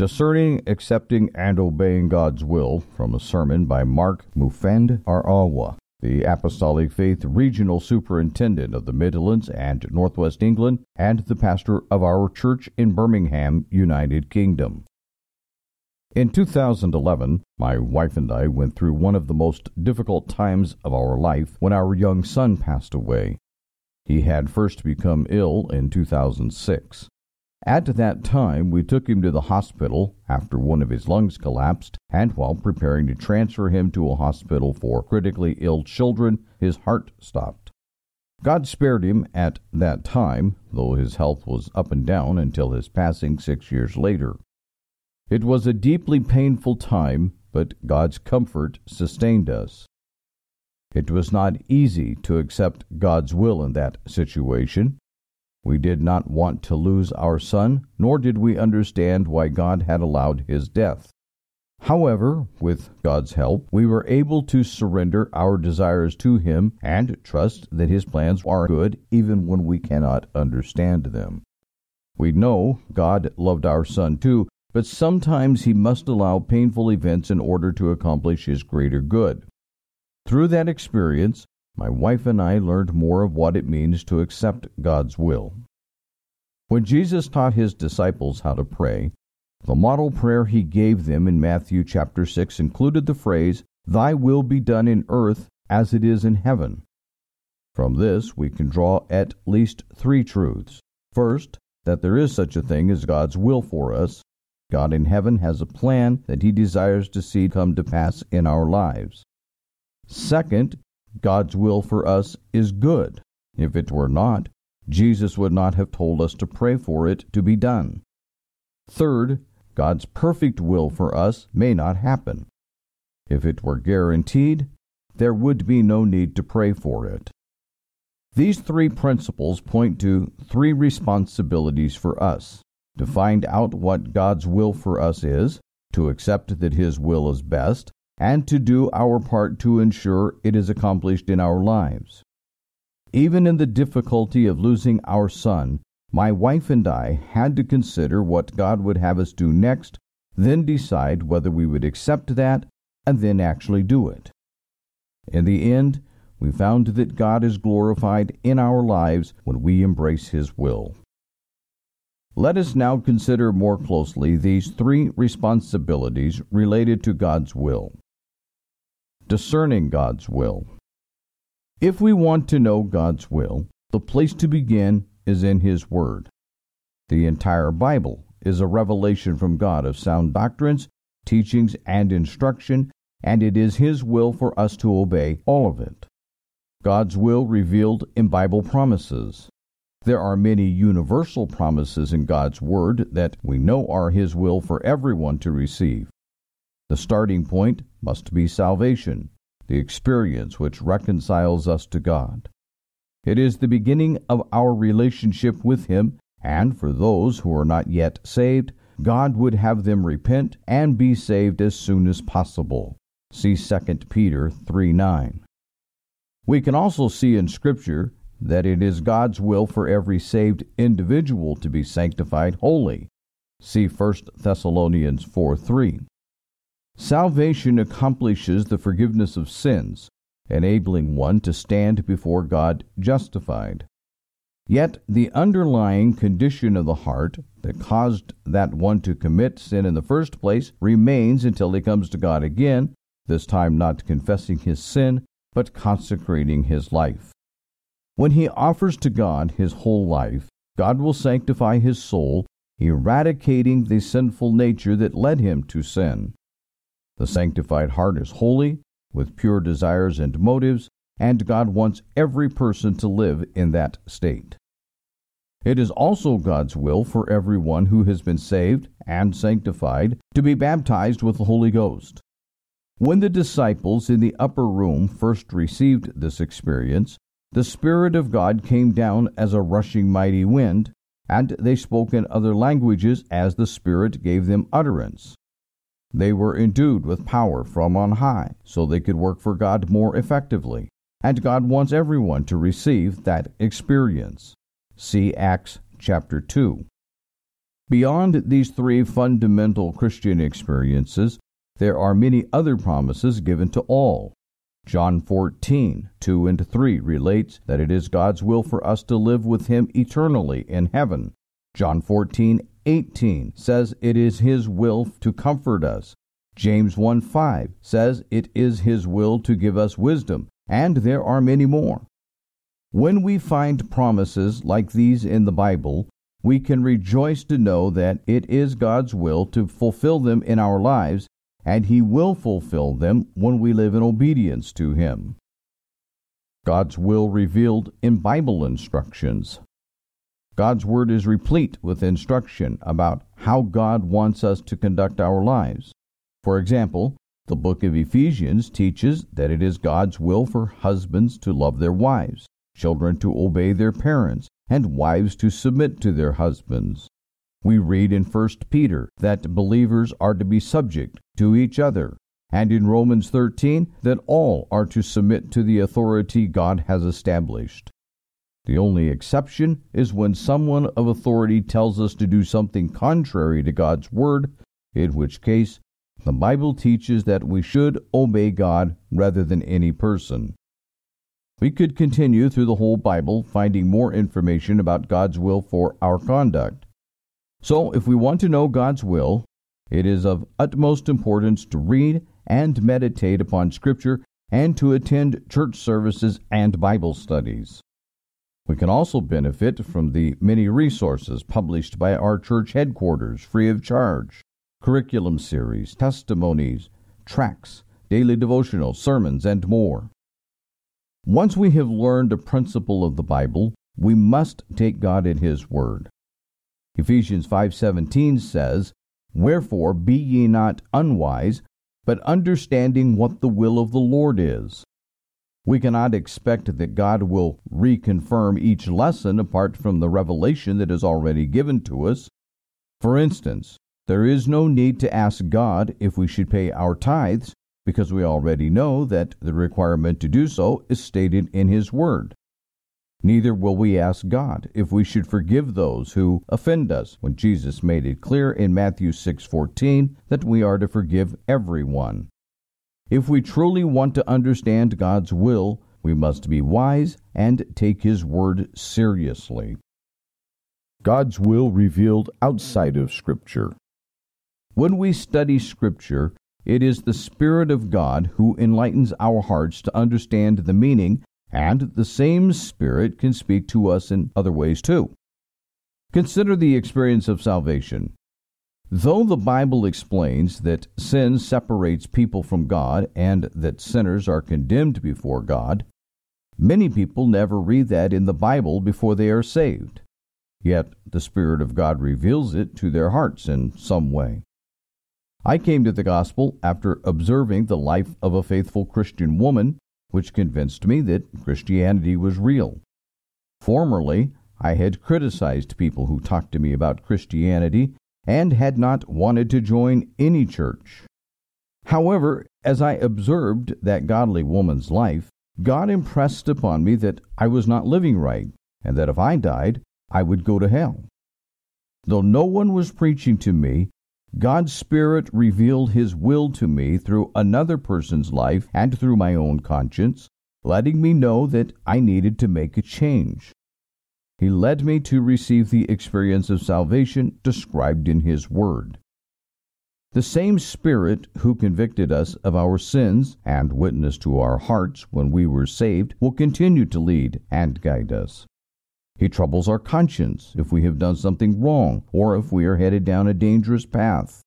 Discerning, Accepting, and Obeying God's Will from a sermon by Mark Mufend Arawa, the Apostolic Faith Regional Superintendent of the Midlands and Northwest England, and the pastor of our church in Birmingham, United Kingdom. In 2011, my wife and I went through one of the most difficult times of our life when our young son passed away. He had first become ill in 2006. At that time, we took him to the hospital after one of his lungs collapsed, and while preparing to transfer him to a hospital for critically ill children, his heart stopped. God spared him at that time, though his health was up and down until his passing six years later. It was a deeply painful time, but God's comfort sustained us. It was not easy to accept God's will in that situation, we did not want to lose our son, nor did we understand why God had allowed his death. However, with God's help, we were able to surrender our desires to Him and trust that His plans are good even when we cannot understand them. We know God loved our Son too, but sometimes He must allow painful events in order to accomplish His greater good. Through that experience, my wife and I learned more of what it means to accept God's will. When Jesus taught his disciples how to pray, the model prayer he gave them in Matthew chapter 6 included the phrase, Thy will be done in earth as it is in heaven. From this, we can draw at least three truths. First, that there is such a thing as God's will for us. God in heaven has a plan that he desires to see come to pass in our lives. Second, God's will for us is good. If it were not, Jesus would not have told us to pray for it to be done. Third, God's perfect will for us may not happen. If it were guaranteed, there would be no need to pray for it. These three principles point to three responsibilities for us to find out what God's will for us is, to accept that His will is best, and to do our part to ensure it is accomplished in our lives. Even in the difficulty of losing our son, my wife and I had to consider what God would have us do next, then decide whether we would accept that, and then actually do it. In the end, we found that God is glorified in our lives when we embrace His will. Let us now consider more closely these three responsibilities related to God's will discerning God's will. If we want to know God's will, the place to begin is in His Word. The entire Bible is a revelation from God of sound doctrines, teachings, and instruction, and it is His will for us to obey all of it. God's will revealed in Bible promises. There are many universal promises in God's Word that we know are His will for everyone to receive. The starting point must be salvation, the experience which reconciles us to God. It is the beginning of our relationship with Him, and for those who are not yet saved, God would have them repent and be saved as soon as possible. See 2 Peter 3 9. We can also see in Scripture that it is God's will for every saved individual to be sanctified wholly. See 1 Thessalonians 4 3. Salvation accomplishes the forgiveness of sins, enabling one to stand before God justified. Yet the underlying condition of the heart that caused that one to commit sin in the first place remains until he comes to God again, this time not confessing his sin, but consecrating his life. When he offers to God his whole life, God will sanctify his soul, eradicating the sinful nature that led him to sin. The sanctified heart is holy, with pure desires and motives, and God wants every person to live in that state. It is also God's will for everyone who has been saved and sanctified to be baptized with the Holy Ghost. When the disciples in the upper room first received this experience, the Spirit of God came down as a rushing mighty wind, and they spoke in other languages as the Spirit gave them utterance. They were endued with power from on high, so they could work for God more effectively. And God wants everyone to receive that experience. See Acts chapter 2. Beyond these three fundamental Christian experiences, there are many other promises given to all. John 14, 2 and 3 relates that it is God's will for us to live with Him eternally in heaven. John 14, 18 says it is His will to comfort us. James 1 5 says it is His will to give us wisdom, and there are many more. When we find promises like these in the Bible, we can rejoice to know that it is God's will to fulfill them in our lives and he will fulfill them when we live in obedience to him. God's will revealed in Bible instructions. God's Word is replete with instruction about how God wants us to conduct our lives. For example, the book of Ephesians teaches that it is God's will for husbands to love their wives, children to obey their parents, and wives to submit to their husbands. We read in 1 Peter that believers are to be subject to each other, and in Romans 13 that all are to submit to the authority God has established. The only exception is when someone of authority tells us to do something contrary to God's word, in which case the Bible teaches that we should obey God rather than any person. We could continue through the whole Bible finding more information about God's will for our conduct. So, if we want to know God's will, it is of utmost importance to read and meditate upon Scripture and to attend church services and Bible studies. We can also benefit from the many resources published by our church headquarters free of charge curriculum series, testimonies, tracts, daily devotional, sermons, and more. Once we have learned a principle of the Bible, we must take God at His word. Ephesians 5:17 says, "Wherefore be ye not unwise, but understanding what the will of the Lord is." We cannot expect that God will reconfirm each lesson apart from the revelation that is already given to us. For instance, there is no need to ask God if we should pay our tithes, because we already know that the requirement to do so is stated in His Word. Neither will we ask God if we should forgive those who offend us, when Jesus made it clear in Matthew 6:14 that we are to forgive everyone. If we truly want to understand God's will, we must be wise and take his word seriously. God's will revealed outside of scripture. When we study scripture, it is the Spirit of God who enlightens our hearts to understand the meaning and the same Spirit can speak to us in other ways too. Consider the experience of salvation. Though the Bible explains that sin separates people from God and that sinners are condemned before God, many people never read that in the Bible before they are saved. Yet the Spirit of God reveals it to their hearts in some way. I came to the gospel after observing the life of a faithful Christian woman which convinced me that Christianity was real. Formerly, I had criticized people who talked to me about Christianity and had not wanted to join any church. However, as I observed that godly woman's life, God impressed upon me that I was not living right, and that if I died, I would go to hell. Though no one was preaching to me, God's Spirit revealed His will to me through another person's life and through my own conscience, letting me know that I needed to make a change. He led me to receive the experience of salvation described in His Word. The same Spirit who convicted us of our sins and witnessed to our hearts when we were saved will continue to lead and guide us. He troubles our conscience if we have done something wrong or if we are headed down a dangerous path.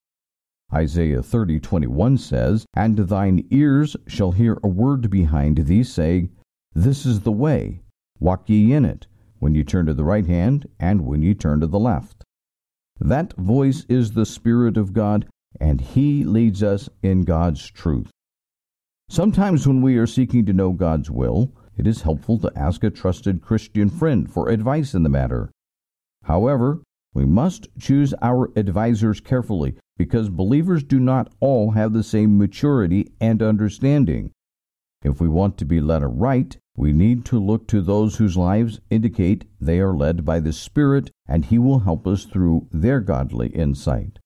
Isaiah 30:21 says, "And thine ears shall hear a word behind thee saying, This is the way, walk ye in it, when you turn to the right hand and when you turn to the left." That voice is the Spirit of God, and he leads us in God's truth. Sometimes when we are seeking to know God's will, it is helpful to ask a trusted Christian friend for advice in the matter. However, we must choose our advisers carefully because believers do not all have the same maturity and understanding. If we want to be led aright, we need to look to those whose lives indicate they are led by the Spirit, and He will help us through their godly insight.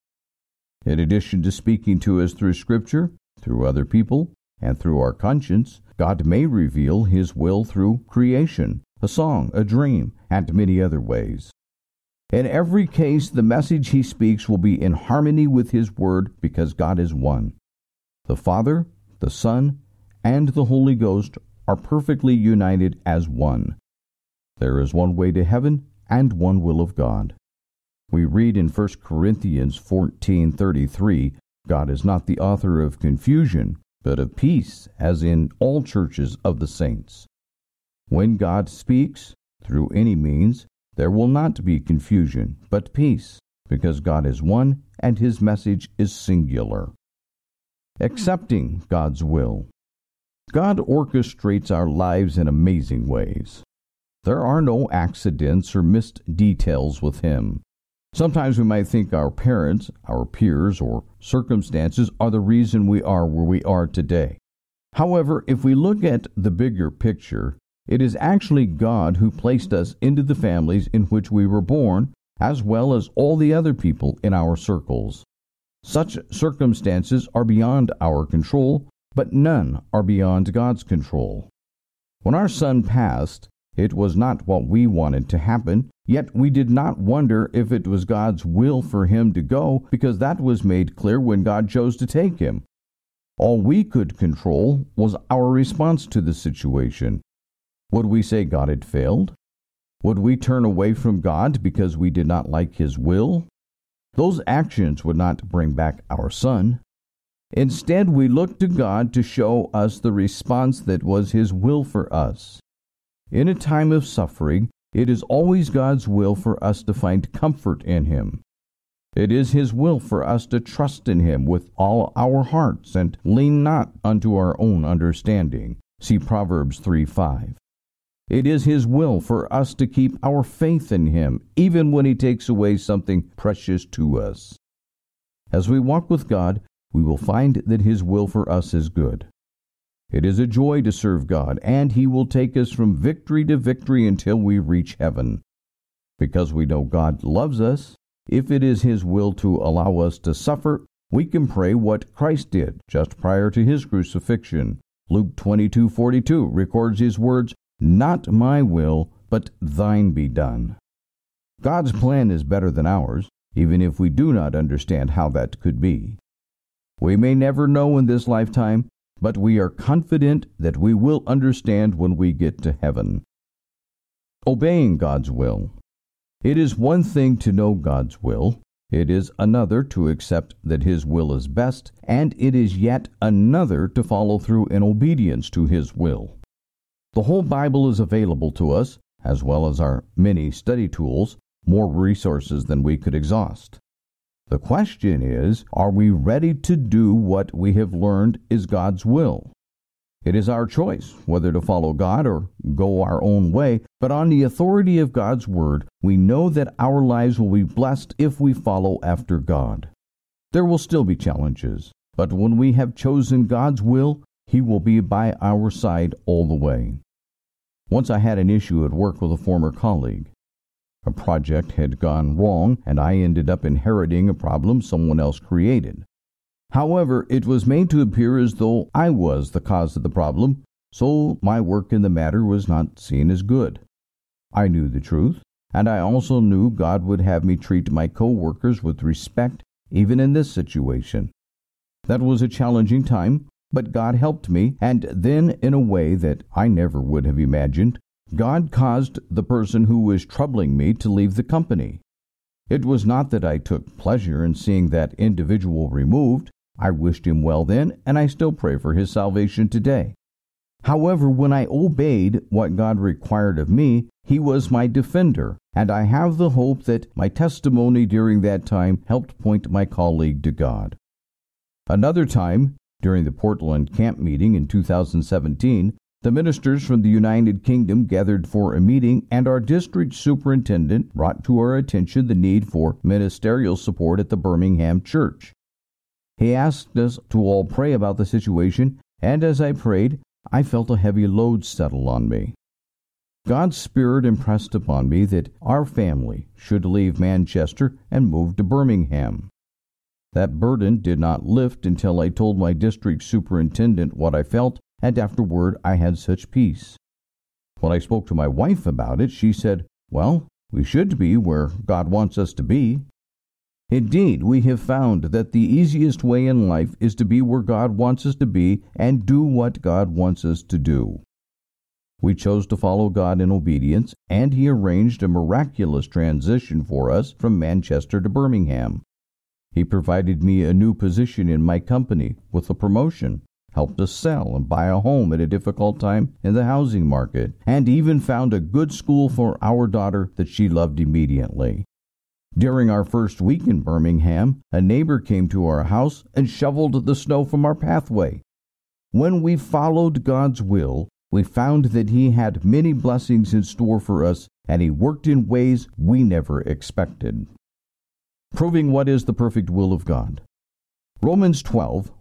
In addition to speaking to us through Scripture, through other people, and through our conscience, God may reveal His will through creation, a song, a dream, and many other ways. In every case, the message He speaks will be in harmony with His Word because God is one. The Father, the Son, and the Holy Ghost are perfectly united as one. There is one way to heaven and one will of God. We read in 1 Corinthians 14:33, God is not the author of confusion, but of peace, as in all churches of the saints. When God speaks through any means, there will not be confusion, but peace, because God is one and his message is singular. Accepting God's will. God orchestrates our lives in amazing ways. There are no accidents or missed details with Him. Sometimes we might think our parents, our peers, or circumstances are the reason we are where we are today. However, if we look at the bigger picture, it is actually God who placed us into the families in which we were born, as well as all the other people in our circles. Such circumstances are beyond our control, but none are beyond God's control. When our son passed, it was not what we wanted to happen, yet we did not wonder if it was God's will for him to go, because that was made clear when God chose to take him. All we could control was our response to the situation. Would we say God had failed? Would we turn away from God because we did not like his will? Those actions would not bring back our son. Instead, we look to God to show us the response that was His will for us. In a time of suffering, it is always God's will for us to find comfort in Him. It is His will for us to trust in Him with all our hearts and lean not unto our own understanding. See Proverbs 3 5. It is His will for us to keep our faith in Him, even when He takes away something precious to us. As we walk with God, we will find that His will for us is good. It is a joy to serve God, and He will take us from victory to victory until we reach heaven. Because we know God loves us, if it is His will to allow us to suffer, we can pray what Christ did just prior to His crucifixion. Luke 22:42 records His words, "Not my will, but thine be done." God's plan is better than ours, even if we do not understand how that could be. We may never know in this lifetime, but we are confident that we will understand when we get to heaven. Obeying God's will. It is one thing to know God's will, it is another to accept that His will is best, and it is yet another to follow through in obedience to His will. The whole Bible is available to us, as well as our many study tools, more resources than we could exhaust. The question is, are we ready to do what we have learned is God's will? It is our choice whether to follow God or go our own way, but on the authority of God's word, we know that our lives will be blessed if we follow after God. There will still be challenges, but when we have chosen God's will, He will be by our side all the way. Once I had an issue at work with a former colleague. A project had gone wrong, and I ended up inheriting a problem someone else created. However, it was made to appear as though I was the cause of the problem, so my work in the matter was not seen as good. I knew the truth, and I also knew God would have me treat my co-workers with respect even in this situation. That was a challenging time, but God helped me, and then in a way that I never would have imagined. God caused the person who was troubling me to leave the company. It was not that I took pleasure in seeing that individual removed. I wished him well then, and I still pray for his salvation today. However, when I obeyed what God required of me, he was my defender, and I have the hope that my testimony during that time helped point my colleague to God. Another time, during the Portland camp meeting in 2017, the ministers from the United Kingdom gathered for a meeting, and our district superintendent brought to our attention the need for ministerial support at the Birmingham church. He asked us to all pray about the situation, and as I prayed, I felt a heavy load settle on me. God's Spirit impressed upon me that our family should leave Manchester and move to Birmingham. That burden did not lift until I told my district superintendent what I felt, and afterward I had such peace. When I spoke to my wife about it, she said, Well, we should be where God wants us to be. Indeed, we have found that the easiest way in life is to be where God wants us to be and do what God wants us to do. We chose to follow God in obedience, and He arranged a miraculous transition for us from Manchester to Birmingham. He provided me a new position in my company with a promotion, helped us sell and buy a home at a difficult time in the housing market, and even found a good school for our daughter that she loved immediately. During our first week in Birmingham, a neighbor came to our house and shoveled the snow from our pathway. When we followed God's will, we found that He had many blessings in store for us, and He worked in ways we never expected. Proving what is the perfect will of God. Romans 12,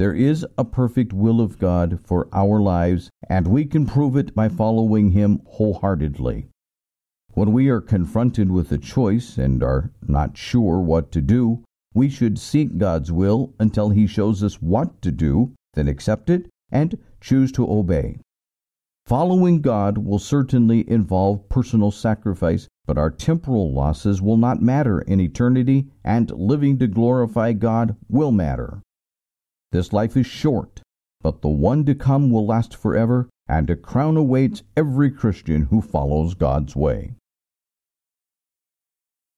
There is a perfect will of God for our lives, and we can prove it by following Him wholeheartedly. When we are confronted with a choice and are not sure what to do, we should seek God's will until He shows us what to do, then accept it and choose to obey. Following God will certainly involve personal sacrifice, but our temporal losses will not matter in eternity, and living to glorify God will matter. This life is short, but the one to come will last forever, and a crown awaits every Christian who follows God's way.